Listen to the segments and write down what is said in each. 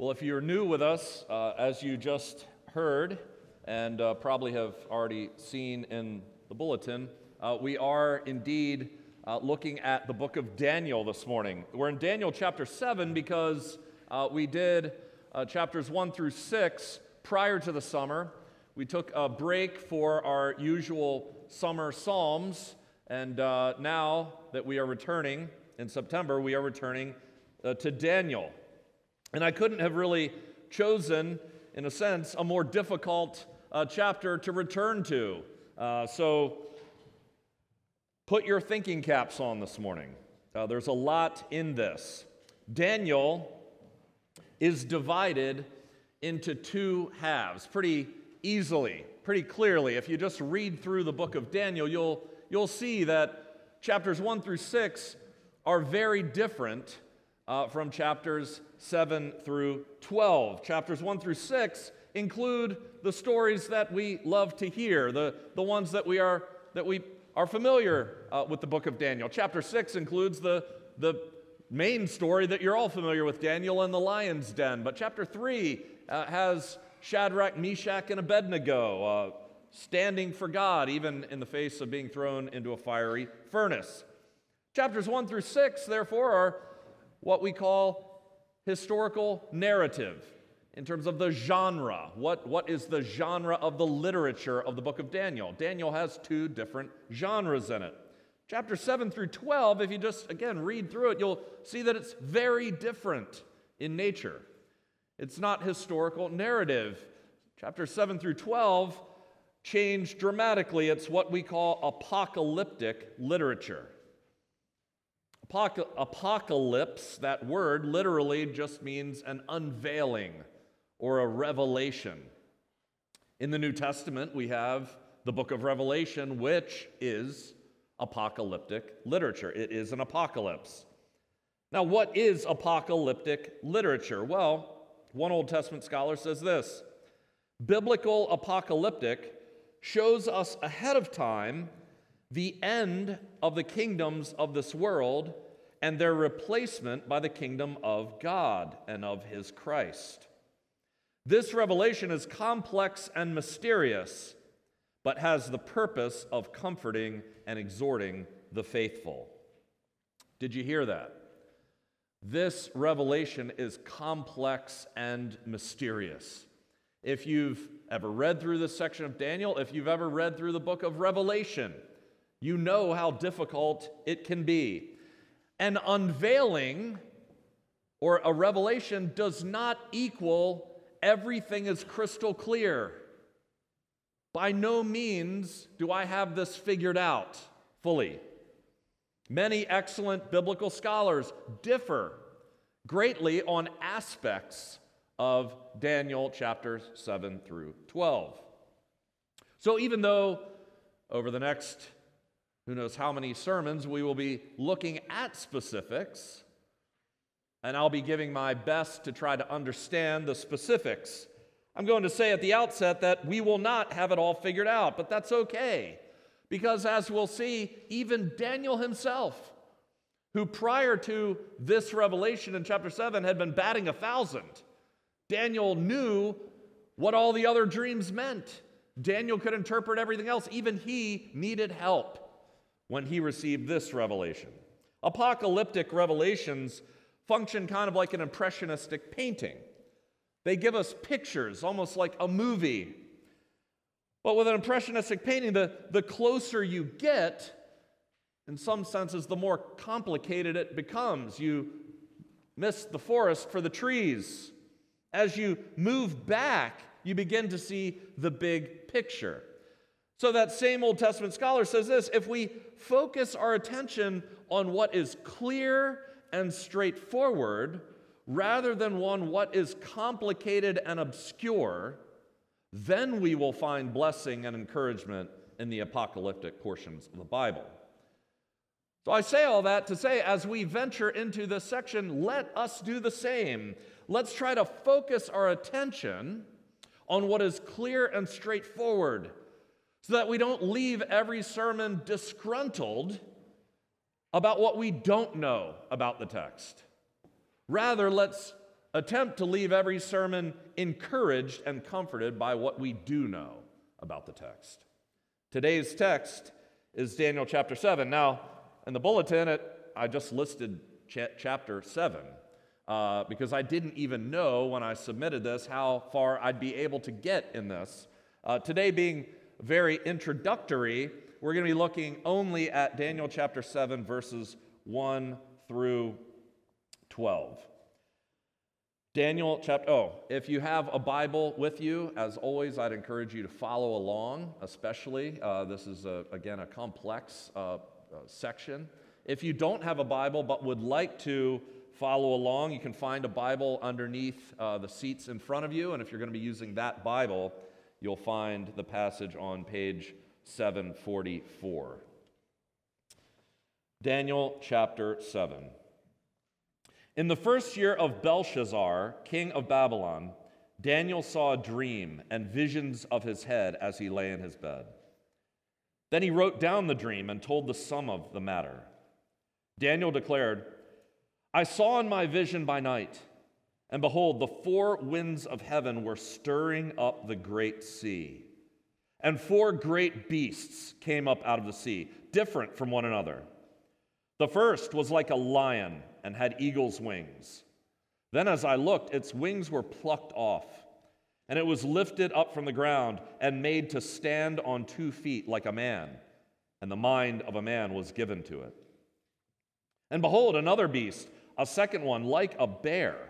Well, if you're new with us, uh, as you just heard and uh, probably have already seen in the bulletin, uh, we are indeed uh, looking at the book of Daniel this morning. We're in Daniel chapter 7 because uh, we did uh, chapters 1 through 6 prior to the summer. We took a break for our usual summer psalms, and now that we are returning in September, we are returning to Daniel. And I couldn't have really chosen, in a sense, a more difficult uh, chapter to return to. Uh, so put your thinking caps on this morning. Uh, there's a lot in this. Daniel is divided into two halves pretty easily, pretty clearly. If you just read through the book of Daniel, you'll, you'll see that chapters 1 through 6 are very different uh, from chapters 7 through 12. Chapters 1 through 6 include the stories that we love to hear, the, the ones that we are, that we are familiar uh, with the book of Daniel. Chapter 6 includes the, the main story that you're all familiar with Daniel and the lion's den. But chapter 3 uh, has Shadrach, Meshach, and Abednego uh, standing for God, even in the face of being thrown into a fiery furnace. Chapters 1 through 6, therefore, are what we call historical narrative in terms of the genre. What, what is the genre of the literature of the book of Daniel? Daniel has two different genres in it. Chapter 7 through 12, if you just, again, read through it, you'll see that it's very different in nature. It's not historical narrative. Chapter 7 through 12 change dramatically. It's what we call apocalyptic literature. Apocalypse, that word literally just means an unveiling or a revelation. In the New Testament, we have the book of Revelation, which is apocalyptic literature. It is an apocalypse. Now, what is apocalyptic literature? Well, one Old Testament scholar says this Biblical apocalyptic shows us ahead of time the end of the kingdoms of this world and their replacement by the kingdom of God and of his Christ. This revelation is complex and mysterious, but has the purpose of comforting and exhorting the faithful. Did you hear that? This revelation is complex and mysterious. If you've ever read through this section of Daniel, if you've ever read through the book of Revelation, you know how difficult it can be. An unveiling or a revelation does not equal everything is crystal clear. By no means do I have this figured out fully. Many excellent biblical scholars differ greatly on aspects of Daniel chapters 7 through 12. So, even though over the next who knows how many sermons, we will be looking at specifics, and I'll be giving my best to try to understand the specifics. I'm going to say at the outset that we will not have it all figured out, but that's okay. Because as we'll see, even Daniel himself, who prior to this revelation in chapter 7 had been batting a thousand, Daniel knew what all the other dreams meant. Daniel could interpret everything else. Even he needed help when he received this revelation. Apocalyptic revelations function kind of like an impressionistic painting. They give us pictures, almost like a movie. But with an impressionistic painting, the, the closer you get, in some senses, the more complicated it becomes. You miss the forest for the trees. As you move back, you begin to see the big picture. So, that same Old Testament scholar says this if we focus our attention on what is clear and straightforward, rather than on what is complicated and obscure, then we will find blessing and encouragement in the apocalyptic portions of the Bible. So I say all that to say, as we venture into this section, let us do the same. Let's try to focus our attention on what is clear and straightforward so that we don't leave every sermon disgruntled about what we don't know about the text. Rather, let's attempt to leave every sermon encouraged and comforted by what we do know about the text. Today's text is Daniel chapter 7. Now, in the bulletin, it, I just listed ch- chapter 7 uh, because I didn't even know when I submitted this how far I'd be able to get in this. Uh, today, being very introductory, we're going to be looking only at Daniel chapter 7, verses 1 through 12. Daniel chapter, oh, if you have a Bible with you, as always, I'd encourage you to follow along, especially. Uh, this is, a, again, a complex uh, uh, section. If you don't have a Bible but would like to follow along, you can find a Bible underneath uh, the seats in front of you. And if you're going to be using that Bible, you'll find the passage on page 744. Daniel chapter 7. In the first year of Belshazzar, king of Babylon, Daniel saw a dream and visions of his head as he lay in his bed. Then he wrote down the dream and told the sum of the matter. Daniel declared, I saw in my vision by night, and behold, the four winds of heaven were stirring up the great sea. And four great beasts came up out of the sea, different from one another. The first was like a lion and had eagle's wings. Then, as I looked, its wings were plucked off, and it was lifted up from the ground and made to stand on two feet like a man, and the mind of a man was given to it. And behold, another beast, a second one, like a bear.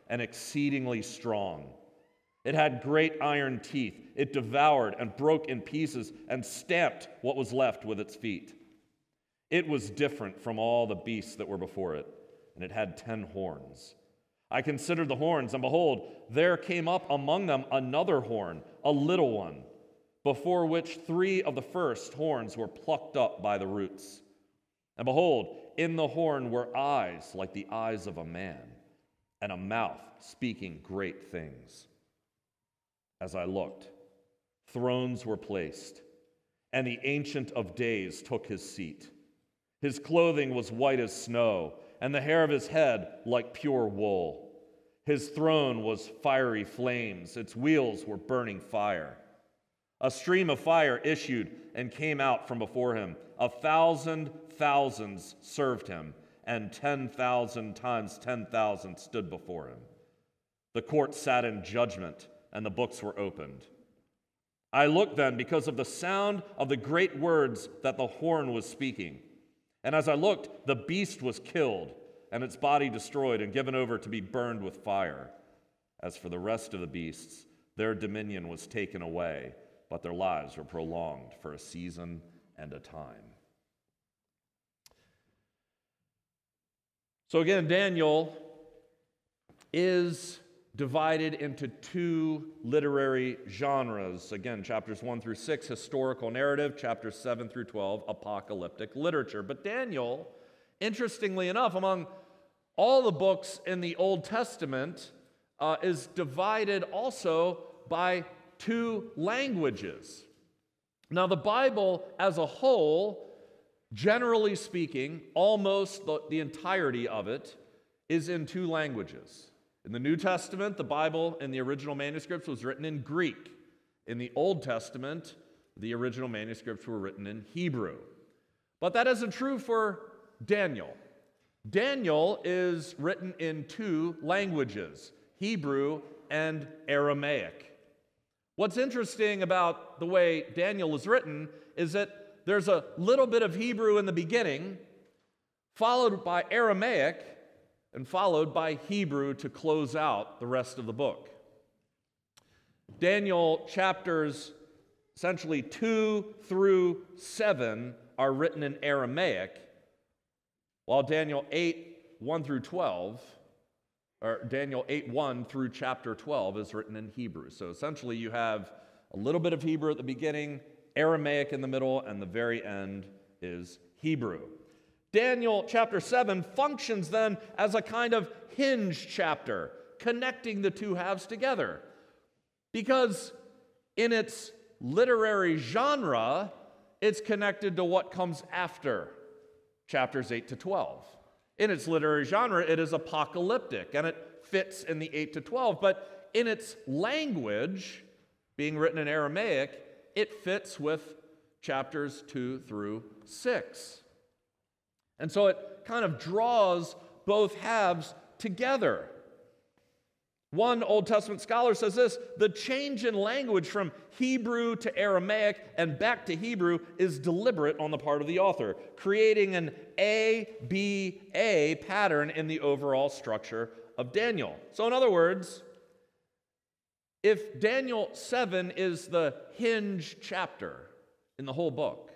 and exceedingly strong. It had great iron teeth. It devoured and broke in pieces and stamped what was left with its feet. It was different from all the beasts that were before it, and it had ten horns. I considered the horns, and behold, there came up among them another horn, a little one, before which three of the first horns were plucked up by the roots. And behold, in the horn were eyes like the eyes of a man, and a mouth speaking great things. As I looked, thrones were placed, and the Ancient of Days took his seat. His clothing was white as snow, and the hair of his head like pure wool. His throne was fiery flames, its wheels were burning fire. A stream of fire issued and came out from before him. A thousand thousands served him, and 10,000 times 10,000 stood before him. The court sat in judgment, and the books were opened. I looked then because of the sound of the great words that the horn was speaking. And as I looked, the beast was killed, and its body destroyed and given over to be burned with fire. As for the rest of the beasts, their dominion was taken away, but their lives were prolonged for a season and a time. So again, Daniel is divided into two literary genres. Again, chapters 1 through 6, historical narrative, chapters 7 through 12, apocalyptic literature. But Daniel, interestingly enough, among all the books in the Old Testament, uh, is divided also by two languages. Now, the Bible as a whole, generally speaking, almost the, the entirety of it, is in two languages. In the New Testament, the Bible in the original manuscripts was written in Greek. In the Old Testament, the original manuscripts were written in Hebrew. But that isn't true for Daniel. Daniel is written in two languages Hebrew and Aramaic. What's interesting about the way Daniel is written is that there's a little bit of Hebrew in the beginning, followed by Aramaic, and followed by Hebrew to close out the rest of the book. Daniel chapters essentially 2 through 7 are written in Aramaic, while Daniel 8, 1 through 12 or Daniel 8 1 through chapter 12 is written in Hebrew. So essentially, you have a little bit of Hebrew at the beginning, Aramaic in the middle, and the very end is Hebrew. Daniel chapter 7 functions then as a kind of hinge chapter, connecting the two halves together. Because in its literary genre, it's connected to what comes after chapters 8 to 12. In its literary genre, it is apocalyptic and it fits in the 8 to 12, but in its language, being written in Aramaic, it fits with chapters 2 through 6. And so it kind of draws both halves together. One Old Testament scholar says this the change in language from Hebrew to Aramaic and back to Hebrew is deliberate on the part of the author, creating an A B A pattern in the overall structure of Daniel. So, in other words, if Daniel 7 is the hinge chapter in the whole book,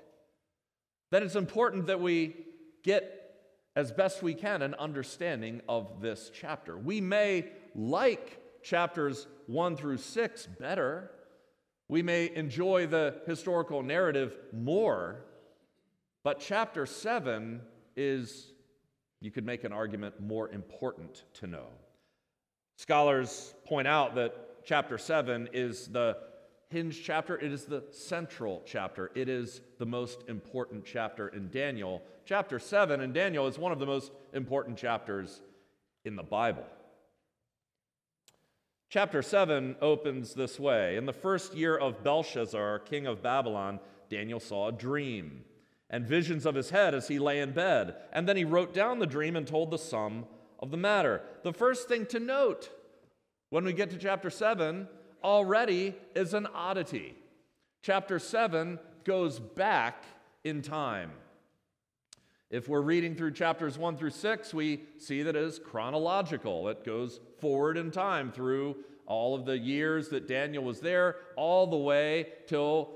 then it's important that we get as best we can an understanding of this chapter. We may like chapters 1 through 6 better. We may enjoy the historical narrative more, but chapter 7 is, you could make an argument, more important to know. Scholars point out that chapter 7 is the hinge chapter, it is the central chapter, it is the most important chapter in Daniel. Chapter 7 in Daniel is one of the most important chapters in the Bible. Chapter 7 opens this way In the first year of Belshazzar, king of Babylon, Daniel saw a dream and visions of his head as he lay in bed. And then he wrote down the dream and told the sum of the matter. The first thing to note when we get to chapter 7 already is an oddity. Chapter 7 goes back in time. If we're reading through chapters 1 through 6, we see that it is chronological. It goes forward in time through all of the years that Daniel was there, all the way till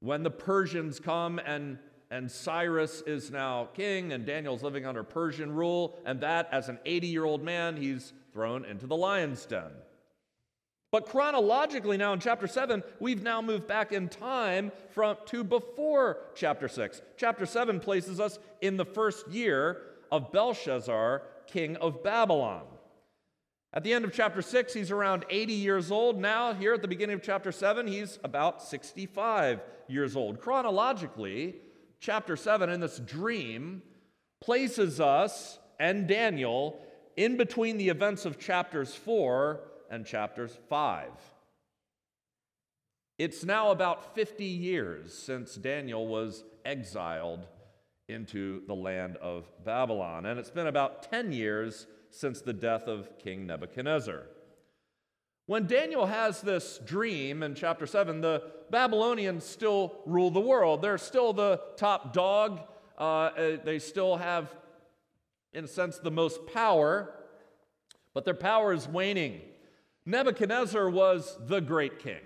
when the Persians come and, and Cyrus is now king and Daniel's living under Persian rule, and that as an 80 year old man, he's thrown into the lion's den. But chronologically, now in chapter 7, we've now moved back in time from to before chapter 6. Chapter 7 places us in the first year of Belshazzar, king of Babylon. At the end of chapter 6, he's around 80 years old. Now, here at the beginning of chapter 7, he's about 65 years old. Chronologically, chapter 7 in this dream places us and Daniel in between the events of chapters 4 and chapters 5. It's now about 50 years since Daniel was exiled into the land of Babylon, and it's been about 10 years since the death of King Nebuchadnezzar. When Daniel has this dream in chapter 7, the Babylonians still rule the world. They're still the top dog. Uh, uh they still have, in a sense, the most power, but their power is waning. Nebuchadnezzar was the great king.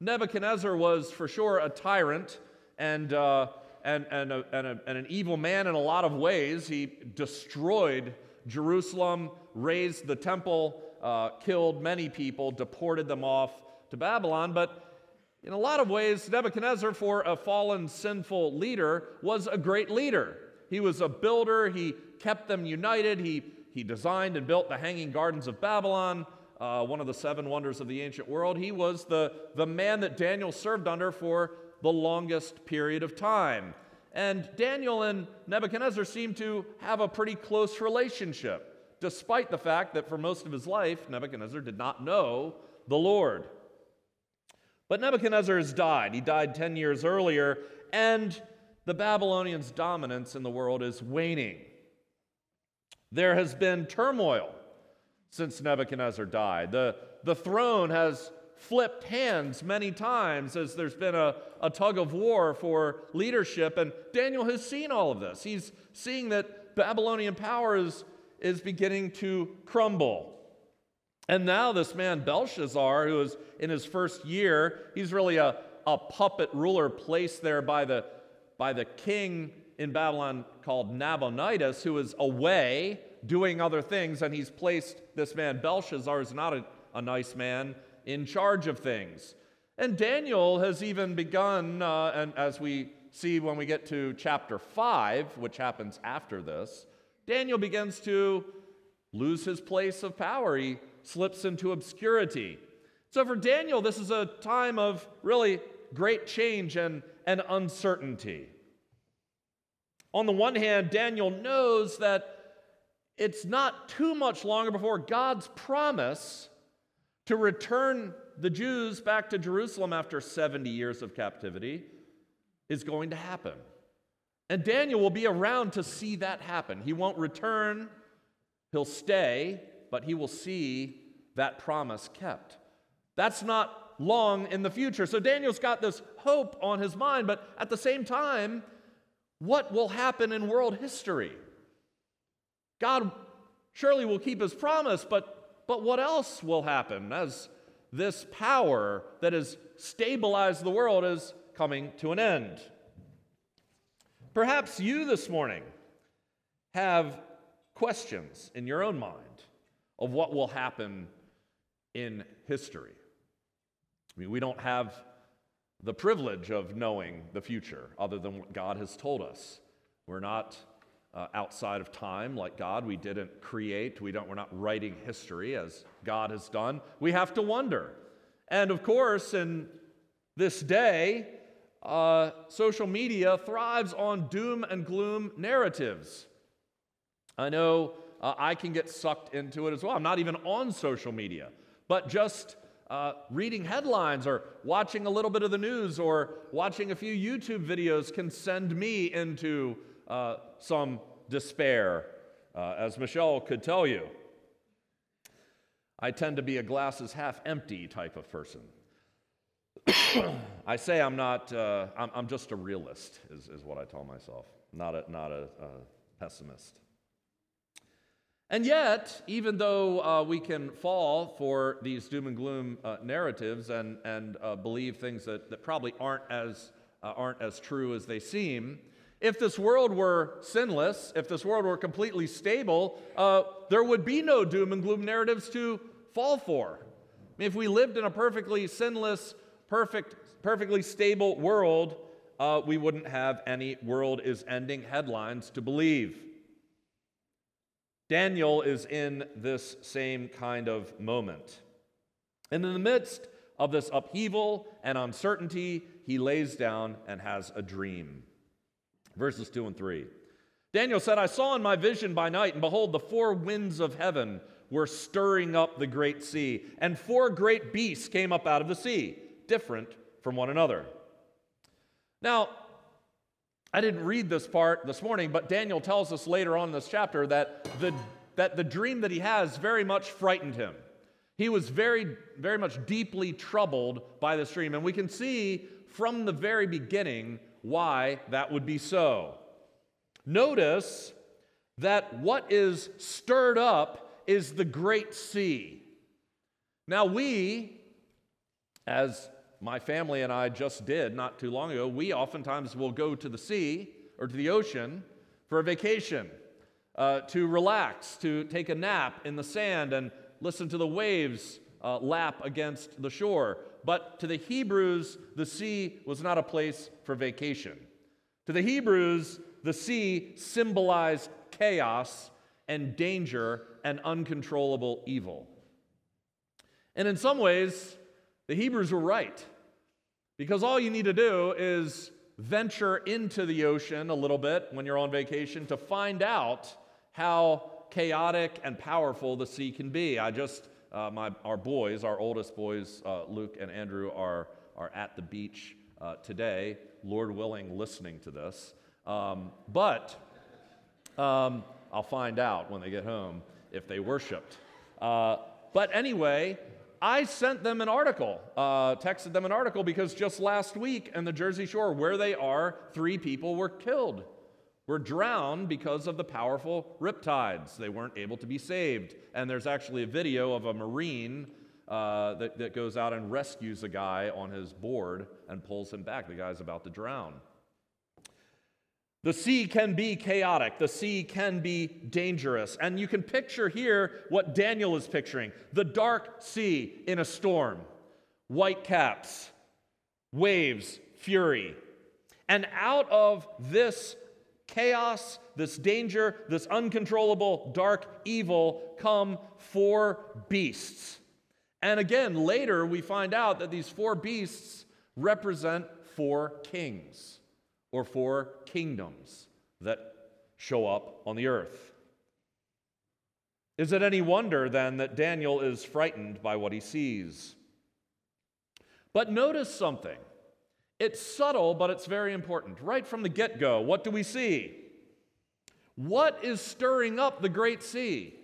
Nebuchadnezzar was for sure a tyrant and, uh, and, and, a, and, a, and an evil man in a lot of ways. He destroyed Jerusalem, razed the temple, uh, killed many people, deported them off to Babylon. But in a lot of ways, Nebuchadnezzar, for a fallen, sinful leader, was a great leader. He was a builder, he kept them united, he, he designed and built the Hanging Gardens of Babylon uh, one of the seven wonders of the ancient world. He was the, the man that Daniel served under for the longest period of time. And Daniel and Nebuchadnezzar seem to have a pretty close relationship, despite the fact that for most of his life, Nebuchadnezzar did not know the Lord. But Nebuchadnezzar has died. He died 10 years earlier, and the Babylonians' dominance in the world is waning. There has been turmoil since Nebuchadnezzar died. The, the throne has flipped hands many times as there's been a, a tug of war for leadership, and Daniel has seen all of this. He's seeing that Babylonian power is, is beginning to crumble. And now, this man Belshazzar, who is in his first year, he's really a, a puppet ruler placed there by the, by the king in Babylon called Nabonidus, who is away doing other things, and he's placed this man, Belshazzar, is not a, a nice man, in charge of things. And Daniel has even begun, uh, and as we see when we get to chapter 5, which happens after this, Daniel begins to lose his place of power. He slips into obscurity. So for Daniel, this is a time of really great change and, and uncertainty. On the one hand, Daniel knows that it's not too much longer before God's promise to return the Jews back to Jerusalem after 70 years of captivity is going to happen. And Daniel will be around to see that happen. He won't return, he'll stay, but he will see that promise kept. That's not long in the future. So Daniel's got this hope on his mind, but at the same time, what will happen in world history? God surely will keep his promise, but, but what else will happen as this power that has stabilized the world is coming to an end? Perhaps you this morning have questions in your own mind of what will happen in history. I mean, we don't have the privilege of knowing the future other than what God has told us. We're not uh, outside of time like God. We didn't create, we don't, we're not writing history as God has done. We have to wonder. And of course, in this day, uh, social media thrives on doom and gloom narratives. I know uh, I can get sucked into it as well. I'm not even on social media, but just uh, reading headlines or watching a little bit of the news or watching a few YouTube videos can send me into uh, some despair, uh, as Michelle could tell you. I tend to be a glasses half empty type of person. I say I'm not, uh, I'm, I'm, just a realist, is, is what I tell myself, not a, not a, a pessimist. And yet, even though uh, we can fall for these doom and gloom uh, narratives and, and uh, believe things that, that probably aren't as, uh, aren't as true as they seem, if this world were sinless, if this world were completely stable, uh, there would be no doom and gloom narratives to fall for. I mean, if we lived in a perfectly sinless, perfect, perfectly stable world, uh, we wouldn't have any world is ending headlines to believe. Daniel is in this same kind of moment. And in the midst of this upheaval and uncertainty, he lays down and has a dream. Verses 2 and 3. Daniel said, I saw in my vision by night, and behold, the four winds of heaven were stirring up the great sea, and four great beasts came up out of the sea, different from one another. Now, I didn't read this part this morning, but Daniel tells us later on in this chapter that the, that the dream that he has very much frightened him. He was very, very much deeply troubled by this dream. And we can see from the very beginning why that would be so. Notice that what is stirred up is the great sea. Now, we, as my family and I just did not too long ago, we oftentimes will go to the sea or to the ocean for a vacation, uh, to relax, to take a nap in the sand and listen to the waves uh, lap against the shore. But to the Hebrews, the sea was not a place for vacation. To the Hebrews, the sea symbolized chaos and danger and uncontrollable evil. And in some ways, the Hebrews were right. Because all you need to do is venture into the ocean a little bit when you're on vacation to find out how chaotic and powerful the sea can be. I just, uh, my, our boys, our oldest boys, uh, Luke and Andrew, are, are at the beach uh, today, Lord willing, listening to this. Um, but um, I'll find out when they get home if they worshiped. Uh, but anyway, I sent them an article, uh, texted them an article because just last week in the Jersey Shore, where they are, three people were killed, were drowned because of the powerful riptides. They weren't able to be saved. And there's actually a video of a Marine uh, that, that goes out and rescues a guy on his board and pulls him back. The guy's about to drown. The sea can be chaotic. The sea can be dangerous. And you can picture here what Daniel is picturing the dark sea in a storm, white caps, waves, fury. And out of this chaos, this danger, this uncontrollable dark evil come four beasts. And again, later we find out that these four beasts represent four kings or four kingdoms that show up on the earth. Is it any wonder then that Daniel is frightened by what he sees? But notice something. It's subtle, but it's very important. Right from the get go, what do we see? What is stirring up the great sea?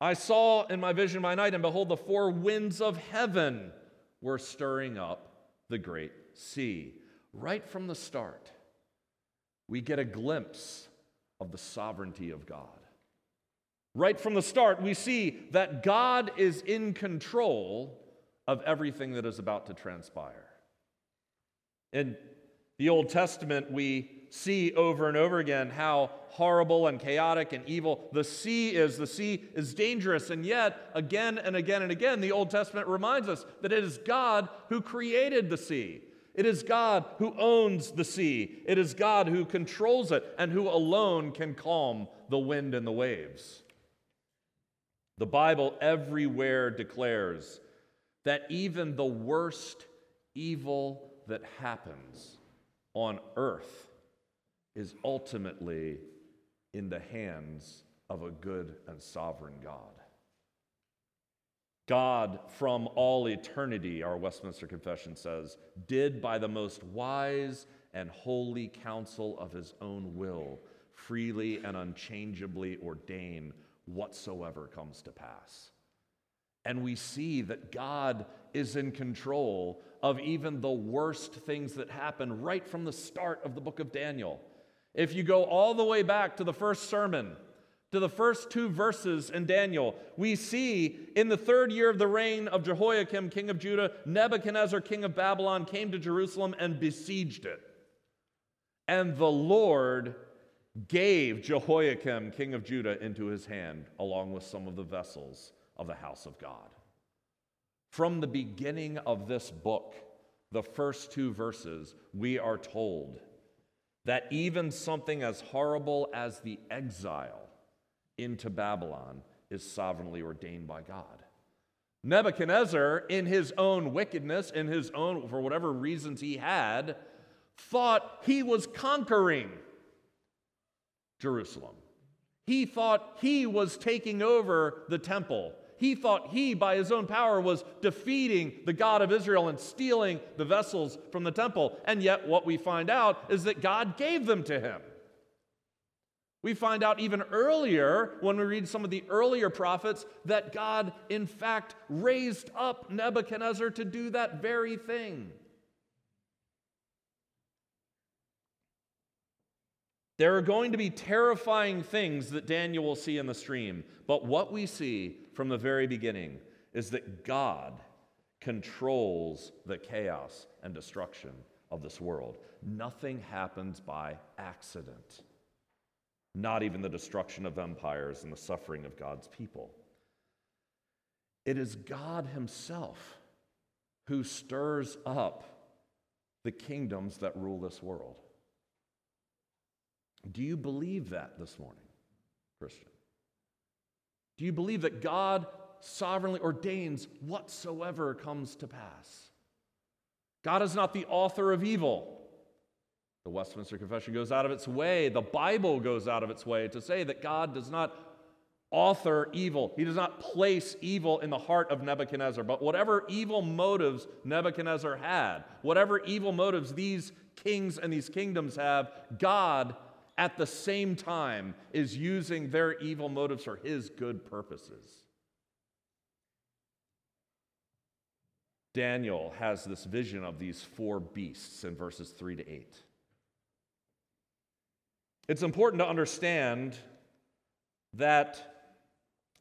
I saw in my vision by night, and behold, the four winds of heaven were stirring up the great sea. Right from the start, we get a glimpse of the sovereignty of God. Right from the start, we see that God is in control of everything that is about to transpire. In the Old Testament, we see over and over again how horrible and chaotic and evil the sea is. The sea is dangerous, and yet, again and again and again, the Old Testament reminds us that it is God who created the sea. It is God who owns the sea. It is God who controls it and who alone can calm the wind and the waves. The Bible everywhere declares that even the worst evil that happens on earth is ultimately in the hands of a good and sovereign God. God, from all eternity, our Westminster Confession says, did by the most wise and holy counsel of his own will freely and unchangeably ordain whatsoever comes to pass. And we see that God is in control of even the worst things that happen right from the start of the book of Daniel. If you go all the way back to the first sermon, to the first two verses in Daniel, we see in the third year of the reign of Jehoiakim, king of Judah, Nebuchadnezzar, king of Babylon, came to Jerusalem and besieged it. And the Lord gave Jehoiakim, king of Judah, into his hand, along with some of the vessels of the house of God. From the beginning of this book, the first two verses, we are told that even something as horrible as the exile into Babylon is sovereignly ordained by God. Nebuchadnezzar, in his own wickedness, in his own, for whatever reasons he had, thought he was conquering Jerusalem. He thought he was taking over the temple he thought he, by his own power, was defeating the God of Israel and stealing the vessels from the temple. And yet, what we find out is that God gave them to him. We find out even earlier, when we read some of the earlier prophets, that God, in fact, raised up Nebuchadnezzar to do that very thing. There are going to be terrifying things that Daniel will see in the stream, but what we see from the very beginning is that God controls the chaos and destruction of this world. Nothing happens by accident, not even the destruction of empires and the suffering of God's people. It is God Himself who stirs up the kingdoms that rule this world. Do you believe that this morning, Christian? Do you believe that God sovereignly ordains whatsoever comes to pass? God is not the author of evil. The Westminster Confession goes out of its way, the Bible goes out of its way to say that God does not author evil. He does not place evil in the heart of Nebuchadnezzar. But whatever evil motives Nebuchadnezzar had, whatever evil motives these kings and these kingdoms have, God at the same time is using their evil motives for his good purposes. Daniel has this vision of these four beasts in verses 3 to 8. It's important to understand that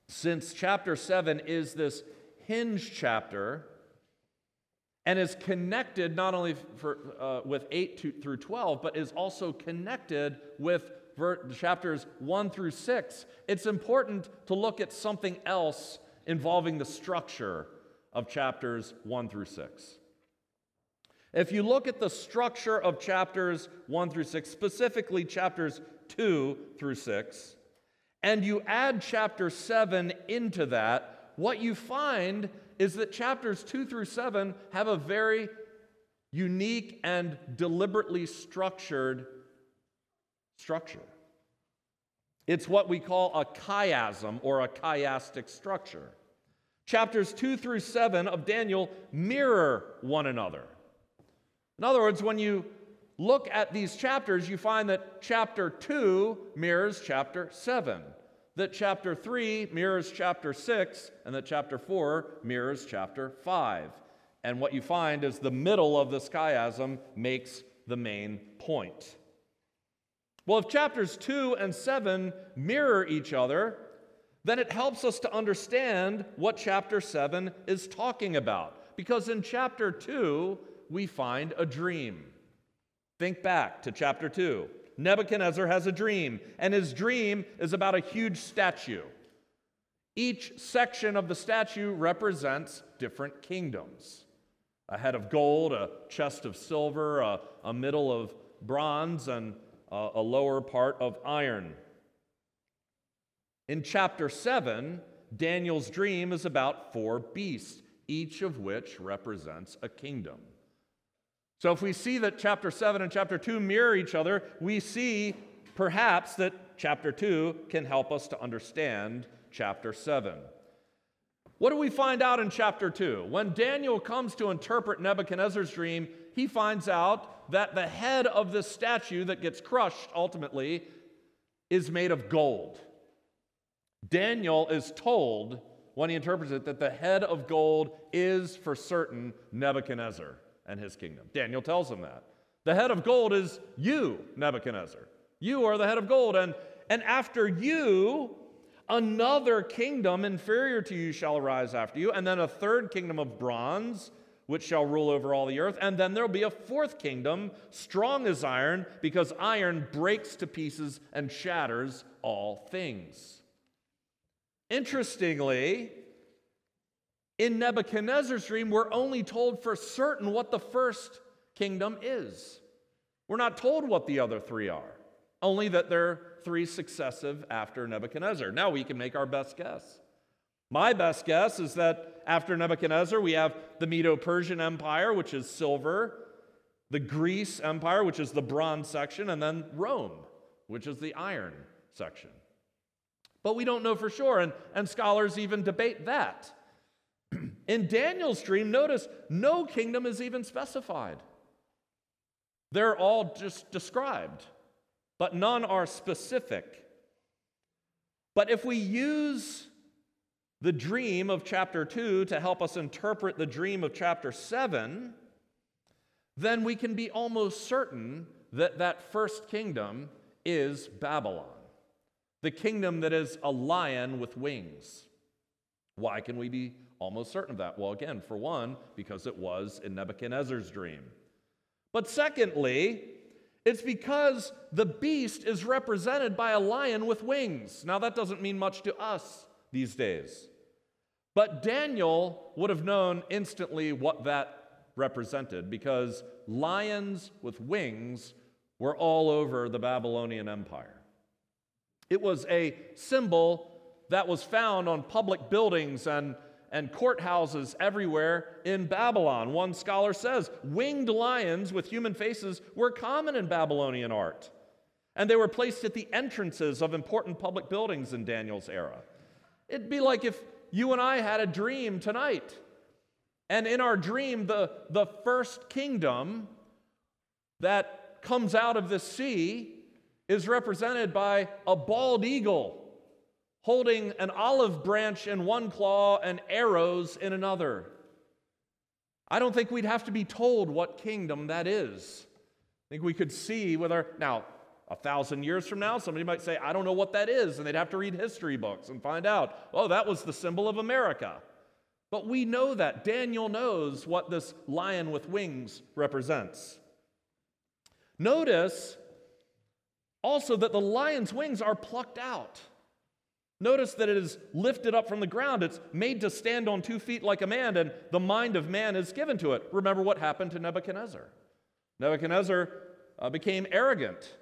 since chapter 7 is this hinge chapter and is connected not only for, uh, with 8 to, through 12, but is also connected with ver- chapters 1 through 6. It's important to look at something else involving the structure of chapters 1 through 6. If you look at the structure of chapters 1 through 6, specifically chapters 2 through 6, and you add chapter 7 into that, what you find is that chapters 2 through 7 have a very unique and deliberately structured structure. It's what we call a chiasm or a chiastic structure. Chapters 2 through 7 of Daniel mirror one another. In other words, when you look at these chapters, you find that chapter 2 mirrors chapter 7, that chapter 3 mirrors chapter 6, and that chapter 4 mirrors chapter 5. And what you find is the middle of this chiasm makes the main point. Well, if chapters 2 and 7 mirror each other, then it helps us to understand what chapter 7 is talking about. Because in chapter 2, we find a dream. Think back to chapter 2. Nebuchadnezzar has a dream, and his dream is about a huge statue. Each section of the statue represents different kingdoms a head of gold, a chest of silver, a, a middle of bronze, and a, a lower part of iron. In chapter 7, Daniel's dream is about four beasts, each of which represents a kingdom. So if we see that chapter 7 and chapter 2 mirror each other, we see perhaps that chapter 2 can help us to understand chapter 7. What do we find out in chapter 2? When Daniel comes to interpret Nebuchadnezzar's dream, he finds out that the head of this statue that gets crushed ultimately is made of gold. Daniel is told when he interprets it that the head of gold is for certain Nebuchadnezzar and his kingdom. Daniel tells him that. The head of gold is you, Nebuchadnezzar. You are the head of gold. And, and after you, another kingdom inferior to you shall arise after you, and then a third kingdom of bronze, which shall rule over all the earth. And then there'll be a fourth kingdom, strong as iron, because iron breaks to pieces and shatters all things. Interestingly, in Nebuchadnezzar's dream, we're only told for certain what the first kingdom is. We're not told what the other three are, only that they're three successive after Nebuchadnezzar. Now we can make our best guess. My best guess is that after Nebuchadnezzar, we have the Medo Persian Empire, which is silver, the Greece Empire, which is the bronze section, and then Rome, which is the iron section. But we don't know for sure, and, and scholars even debate that. In Daniel's dream, notice no kingdom is even specified. They're all just described, but none are specific. But if we use the dream of chapter 2 to help us interpret the dream of chapter 7, then we can be almost certain that that first kingdom is Babylon, the kingdom that is a lion with wings. Why can we be almost certain of that? Well, again, for one, because it was in Nebuchadnezzar's dream. But secondly, it's because the beast is represented by a lion with wings. Now, that doesn't mean much to us these days. But Daniel would have known instantly what that represented because lions with wings were all over the Babylonian Empire. It was a symbol that was found on public buildings and and courthouses everywhere in Babylon. One scholar says winged lions with human faces were common in Babylonian art, and they were placed at the entrances of important public buildings in Daniel's era. It'd be like if you and I had a dream tonight, and in our dream, the, the first kingdom that comes out of the sea is represented by a bald eagle holding an olive branch in one claw and arrows in another. I don't think we'd have to be told what kingdom that is. I think we could see with our. Now, a thousand years from now, somebody might say, I don't know what that is. And they'd have to read history books and find out, oh, that was the symbol of America. But we know that. Daniel knows what this lion with wings represents. Notice also that the lion's wings are plucked out. Notice that it is lifted up from the ground. It's made to stand on two feet like a man, and the mind of man is given to it. Remember what happened to Nebuchadnezzar. Nebuchadnezzar uh, became arrogant,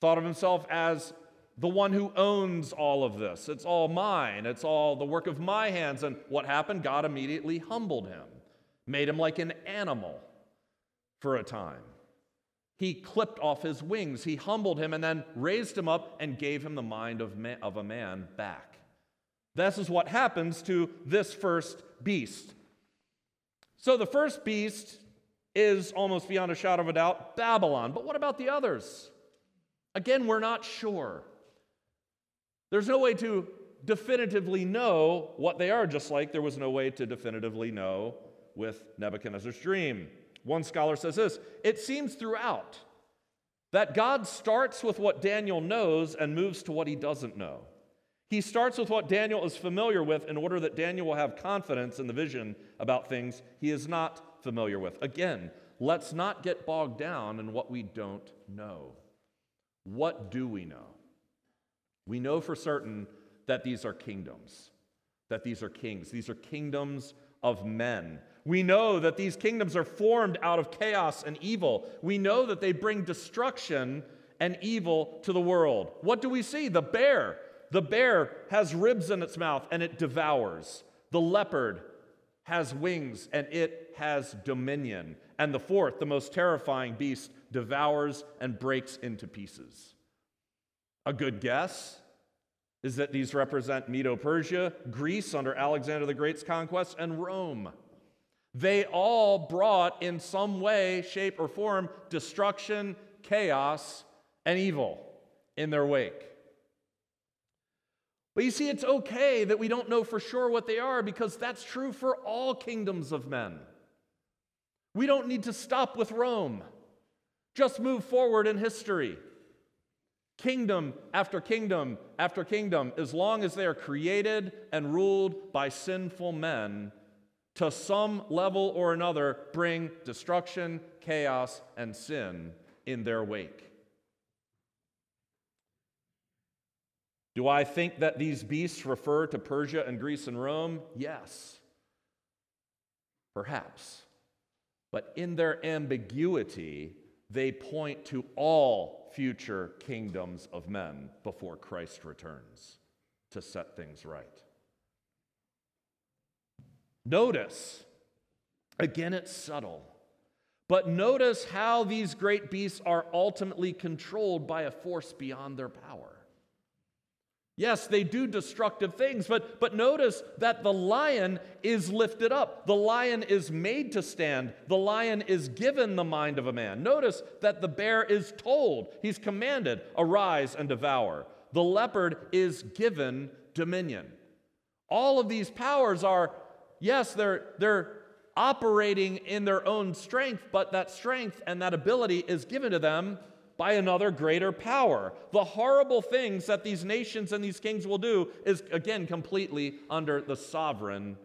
thought of himself as the one who owns all of this. It's all mine, it's all the work of my hands. And what happened? God immediately humbled him, made him like an animal for a time. He clipped off his wings, he humbled him, and then raised him up and gave him the mind of, man, of a man back. This is what happens to this first beast. So the first beast is almost beyond a shadow of a doubt Babylon. But what about the others? Again, we're not sure. There's no way to definitively know what they are, just like there was no way to definitively know with Nebuchadnezzar's dream. One scholar says this it seems throughout that God starts with what Daniel knows and moves to what he doesn't know. He starts with what Daniel is familiar with in order that Daniel will have confidence in the vision about things he is not familiar with. Again, let's not get bogged down in what we don't know. What do we know? We know for certain that these are kingdoms, that these are kings. These are kingdoms of men. We know that these kingdoms are formed out of chaos and evil. We know that they bring destruction and evil to the world. What do we see? The bear. The bear has ribs in its mouth and it devours. The leopard has wings and it has dominion. And the fourth, the most terrifying beast, devours and breaks into pieces. A good guess is that these represent Medo Persia, Greece under Alexander the Great's conquest, and Rome. They all brought, in some way, shape, or form, destruction, chaos, and evil in their wake. But you see, it's okay that we don't know for sure what they are because that's true for all kingdoms of men. We don't need to stop with Rome, just move forward in history kingdom after kingdom after kingdom, as long as they are created and ruled by sinful men, to some level or another, bring destruction, chaos, and sin in their wake. Do I think that these beasts refer to Persia and Greece and Rome? Yes. Perhaps. But in their ambiguity, they point to all future kingdoms of men before Christ returns to set things right. Notice, again, it's subtle, but notice how these great beasts are ultimately controlled by a force beyond their power. Yes, they do destructive things, but, but notice that the lion is lifted up. The lion is made to stand. The lion is given the mind of a man. Notice that the bear is told, he's commanded, arise and devour. The leopard is given dominion. All of these powers are, yes, they're, they're operating in their own strength, but that strength and that ability is given to them by another greater power. The horrible things that these nations and these kings will do is, again, completely under the sovereign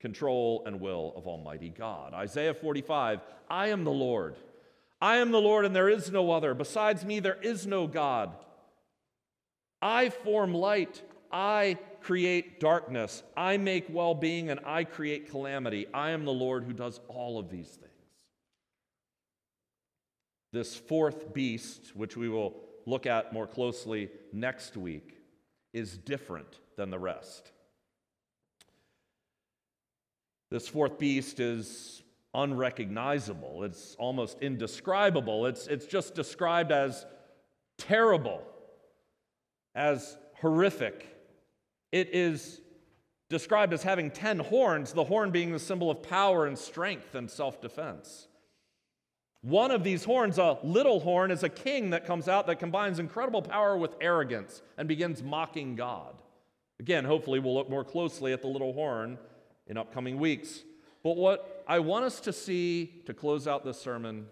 control and will of Almighty God. Isaiah 45 I am the Lord. I am the Lord, and there is no other. Besides me, there is no God. I form light. I create darkness. I make well being, and I create calamity. I am the Lord who does all of these things. This fourth beast, which we will look at more closely next week, is different than the rest. This fourth beast is unrecognizable, it's almost indescribable. It's, it's just described as terrible, as horrific. It is described as having 10 horns, the horn being the symbol of power and strength and self defense. One of these horns, a little horn, is a king that comes out that combines incredible power with arrogance and begins mocking God. Again, hopefully, we'll look more closely at the little horn in upcoming weeks. But what I want us to see to close out this sermon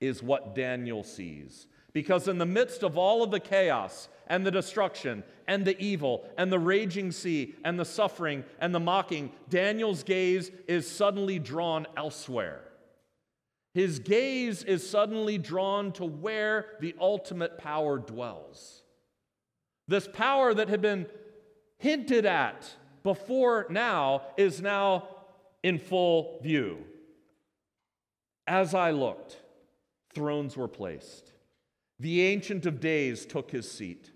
is what Daniel sees. Because in the midst of all of the chaos and the destruction and the evil and the raging sea and the suffering and the mocking, Daniel's gaze is suddenly drawn elsewhere. His gaze is suddenly drawn to where the ultimate power dwells. This power that had been hinted at before now is now in full view. As I looked, thrones were placed. The Ancient of Days took his seat.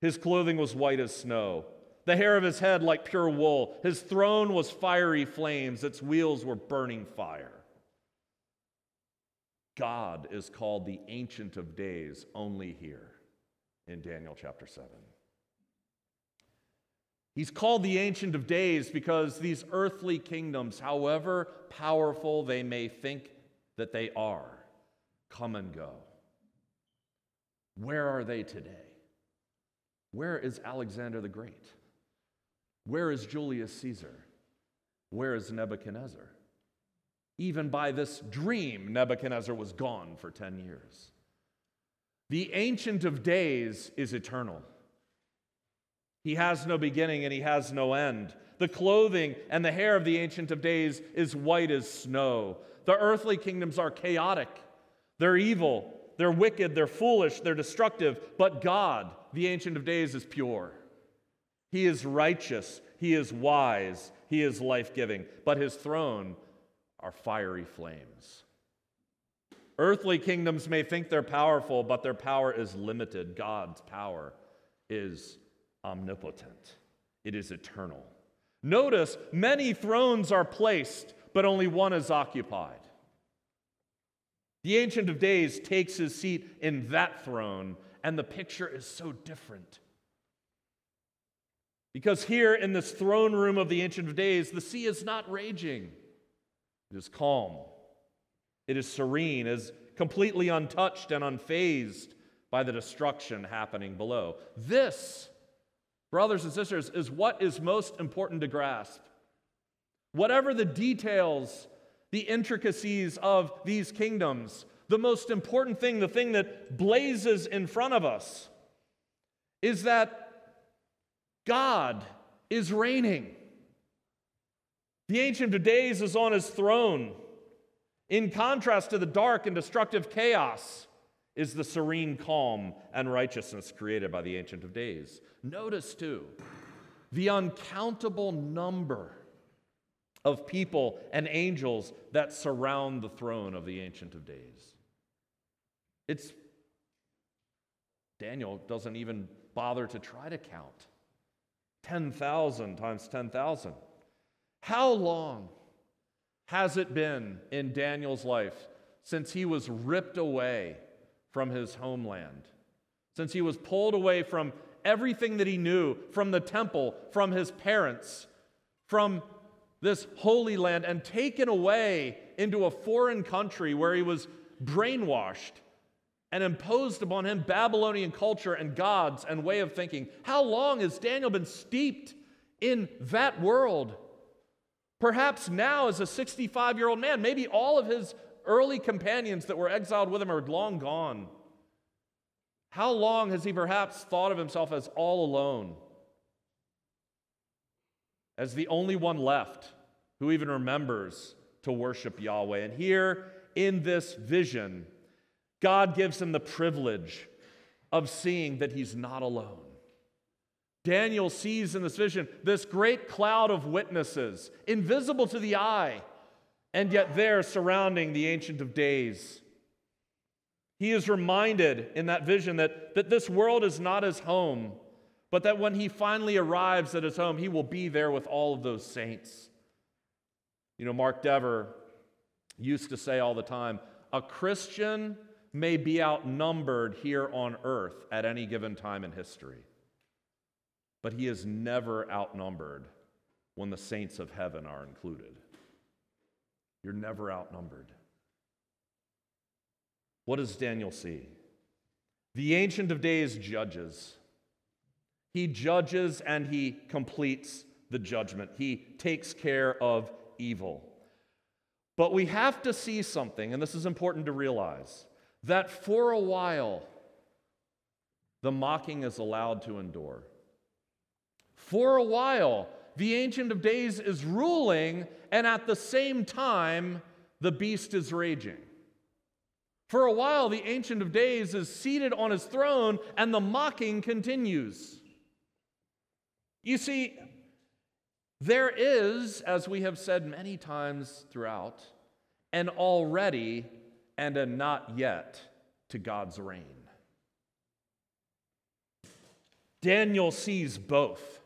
His clothing was white as snow, the hair of his head like pure wool. His throne was fiery flames, its wheels were burning fire. God is called the Ancient of Days only here in Daniel chapter 7. He's called the Ancient of Days because these earthly kingdoms, however powerful they may think that they are, come and go. Where are they today? Where is Alexander the Great? Where is Julius Caesar? Where is Nebuchadnezzar? Even by this dream, Nebuchadnezzar was gone for 10 years. The Ancient of Days is eternal. He has no beginning and he has no end. The clothing and the hair of the Ancient of Days is white as snow. The earthly kingdoms are chaotic, they're evil, they're wicked, they're foolish, they're destructive. But God, the Ancient of Days, is pure. He is righteous, He is wise, He is life giving. But His throne are fiery flames. Earthly kingdoms may think they're powerful, but their power is limited. God's power is omnipotent, it is eternal. Notice many thrones are placed, but only one is occupied. The Ancient of Days takes his seat in that throne, and the picture is so different. Because here in this throne room of the Ancient of Days, the sea is not raging, it is calm, it is serene, is completely untouched and unfazed by the destruction happening below. This, brothers and sisters, is what is most important to grasp. Whatever the details the intricacies of these kingdoms. The most important thing, the thing that blazes in front of us, is that God is reigning. The Ancient of Days is on his throne. In contrast to the dark and destructive chaos, is the serene calm and righteousness created by the Ancient of Days. Notice, too, the uncountable number of people and angels that surround the throne of the Ancient of Days. It's Daniel doesn't even bother to try to count 10,000 times 10,000. How long has it been in Daniel's life since he was ripped away from his homeland? Since he was pulled away from everything that he knew, from the temple, from his parents, from this holy land and taken away into a foreign country where he was brainwashed and imposed upon him Babylonian culture and gods and way of thinking. How long has Daniel been steeped in that world? Perhaps now, as a 65 year old man, maybe all of his early companions that were exiled with him are long gone. How long has he perhaps thought of himself as all alone? as the only one left who even remembers to worship Yahweh. And here in this vision, God gives him the privilege of seeing that he's not alone. Daniel sees in this vision this great cloud of witnesses, invisible to the eye, and yet there surrounding the Ancient of Days. He is reminded in that vision that, that this world is not his home, but that when he finally arrives at his home, he will be there with all of those saints. You know, Mark Dever used to say all the time a Christian may be outnumbered here on earth at any given time in history, but he is never outnumbered when the saints of heaven are included. You're never outnumbered. What does Daniel see? The Ancient of Days judges. He judges and he completes the judgment. He takes care of evil. But we have to see something, and this is important to realize that for a while the mocking is allowed to endure. For a while, the Ancient of Days is ruling, and at the same time, the beast is raging. For a while, the Ancient of Days is seated on his throne, and the mocking continues. You see, there is, as we have said many times throughout, an already and a not yet to God's reign. Daniel sees both.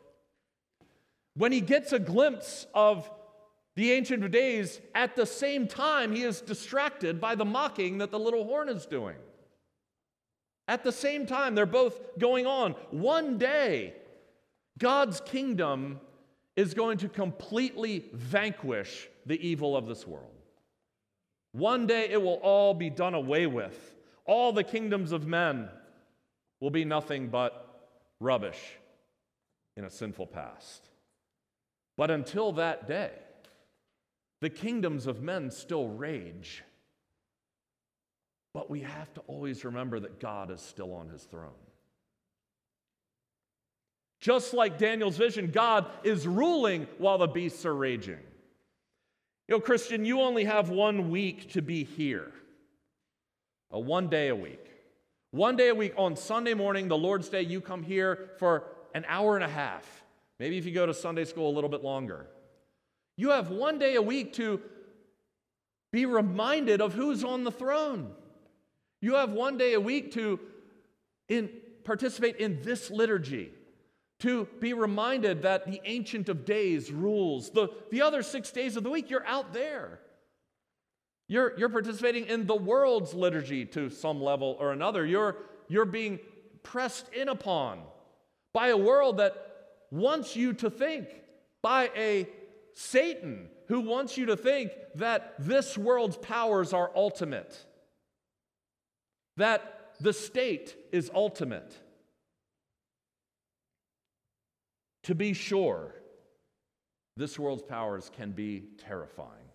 When he gets a glimpse of the Ancient of Days, at the same time, he is distracted by the mocking that the little horn is doing. At the same time, they're both going on. One day, God's kingdom is going to completely vanquish the evil of this world. One day, it will all be done away with. All the kingdoms of men will be nothing but rubbish in a sinful past. But until that day, the kingdoms of men still rage. But we have to always remember that God is still on his throne. Just like Daniel's vision, God is ruling while the beasts are raging. You know, Christian, you only have one week to be here, a one day a week. One day a week on Sunday morning, the Lord's Day, you come here for an hour and a half. Maybe if you go to Sunday school a little bit longer. You have one day a week to be reminded of who's on the throne. You have one day a week to in, participate in this liturgy, to be reminded that the Ancient of Days rules. The, the other six days of the week, you're out there. You're, you're participating in the world's liturgy to some level or another. You're, you're being pressed in upon by a world that wants you to think, by a Satan who wants you to think that this world's powers are ultimate, that the state is ultimate. To be sure, this world's powers can be terrifying.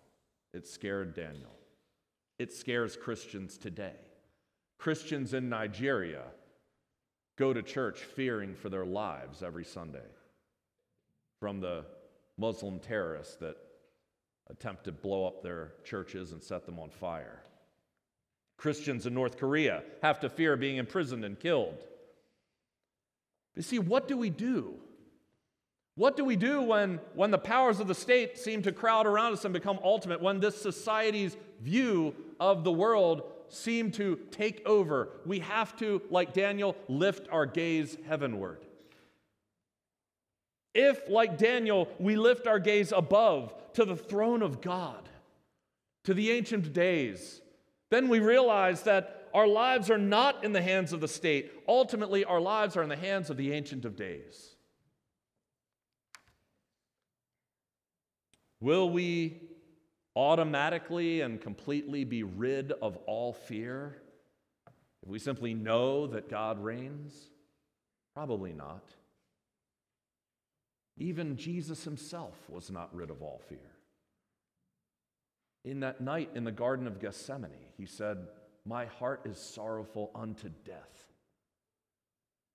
It scared Daniel. It scares Christians today. Christians in Nigeria go to church fearing for their lives every Sunday from the Muslim terrorists that attempt to blow up their churches and set them on fire. Christians in North Korea have to fear being imprisoned and killed. You see, what do we do? What do we do when, when the powers of the state seem to crowd around us and become ultimate, when this society's view of the world seem to take over? We have to, like Daniel, lift our gaze heavenward. If, like Daniel, we lift our gaze above to the throne of God, to the Ancient Days, then we realize that our lives are not in the hands of the state. Ultimately, our lives are in the hands of the Ancient of Days. Will we automatically and completely be rid of all fear if we simply know that God reigns? Probably not. Even Jesus himself was not rid of all fear. In that night in the Garden of Gethsemane, he said, My heart is sorrowful unto death.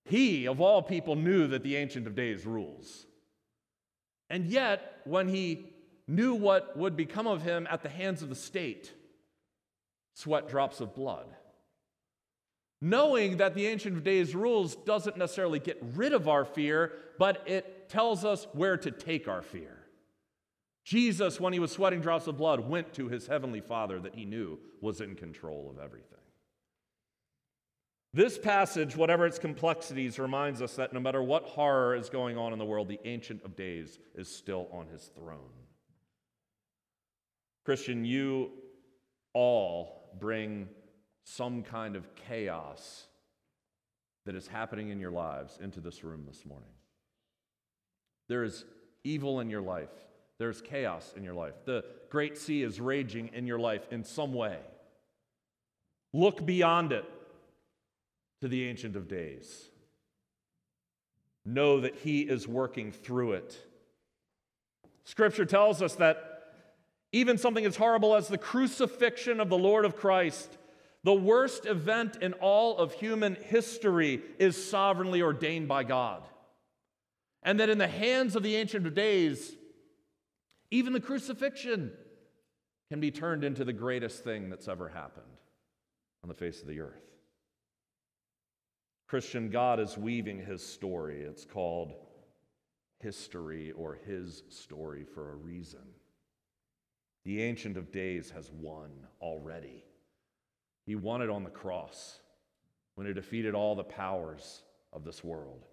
He, of all people, knew that the Ancient of Days rules. And yet, when he knew what would become of him at the hands of the state, sweat drops of blood. Knowing that the Ancient of Days rules doesn't necessarily get rid of our fear, but it tells us where to take our fear. Jesus, when he was sweating drops of blood, went to his heavenly Father that he knew was in control of everything. This passage, whatever its complexities, reminds us that no matter what horror is going on in the world, the Ancient of Days is still on his throne. Christian, you all bring some kind of chaos that is happening in your lives into this room this morning. There is evil in your life, there's chaos in your life. The great sea is raging in your life in some way. Look beyond it to the Ancient of Days. Know that He is working through it. Scripture tells us that even something as horrible as the crucifixion of the Lord of Christ, The worst event in all of human history is sovereignly ordained by God. And that in the hands of the Ancient of Days, even the crucifixion can be turned into the greatest thing that's ever happened on the face of the earth. Christian, God is weaving his story. It's called history or his story for a reason. The Ancient of Days has won already. He won it on the cross when he defeated all the powers of this world.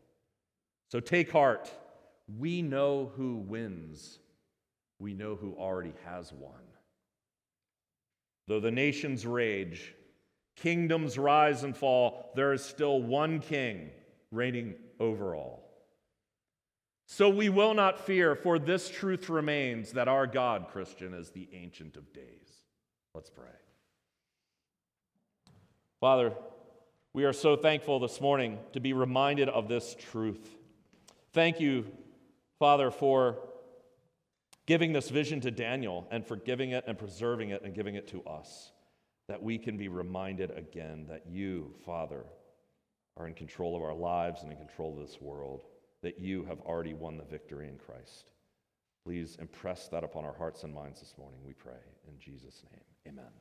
So take heart. We know who wins, we know who already has won. Though the nations rage, kingdoms rise and fall, there is still one king reigning over all. So we will not fear, for this truth remains that our God, Christian, is the Ancient of Days. Let's pray. Father, we are so thankful this morning to be reminded of this truth. Thank you, Father, for giving this vision to Daniel and for giving it and preserving it and giving it to us, that we can be reminded again that you, Father, are in control of our lives and in control of this world that you have already won the victory in Christ. Please impress that upon our hearts and minds this morning, we pray. In Jesus' name, amen.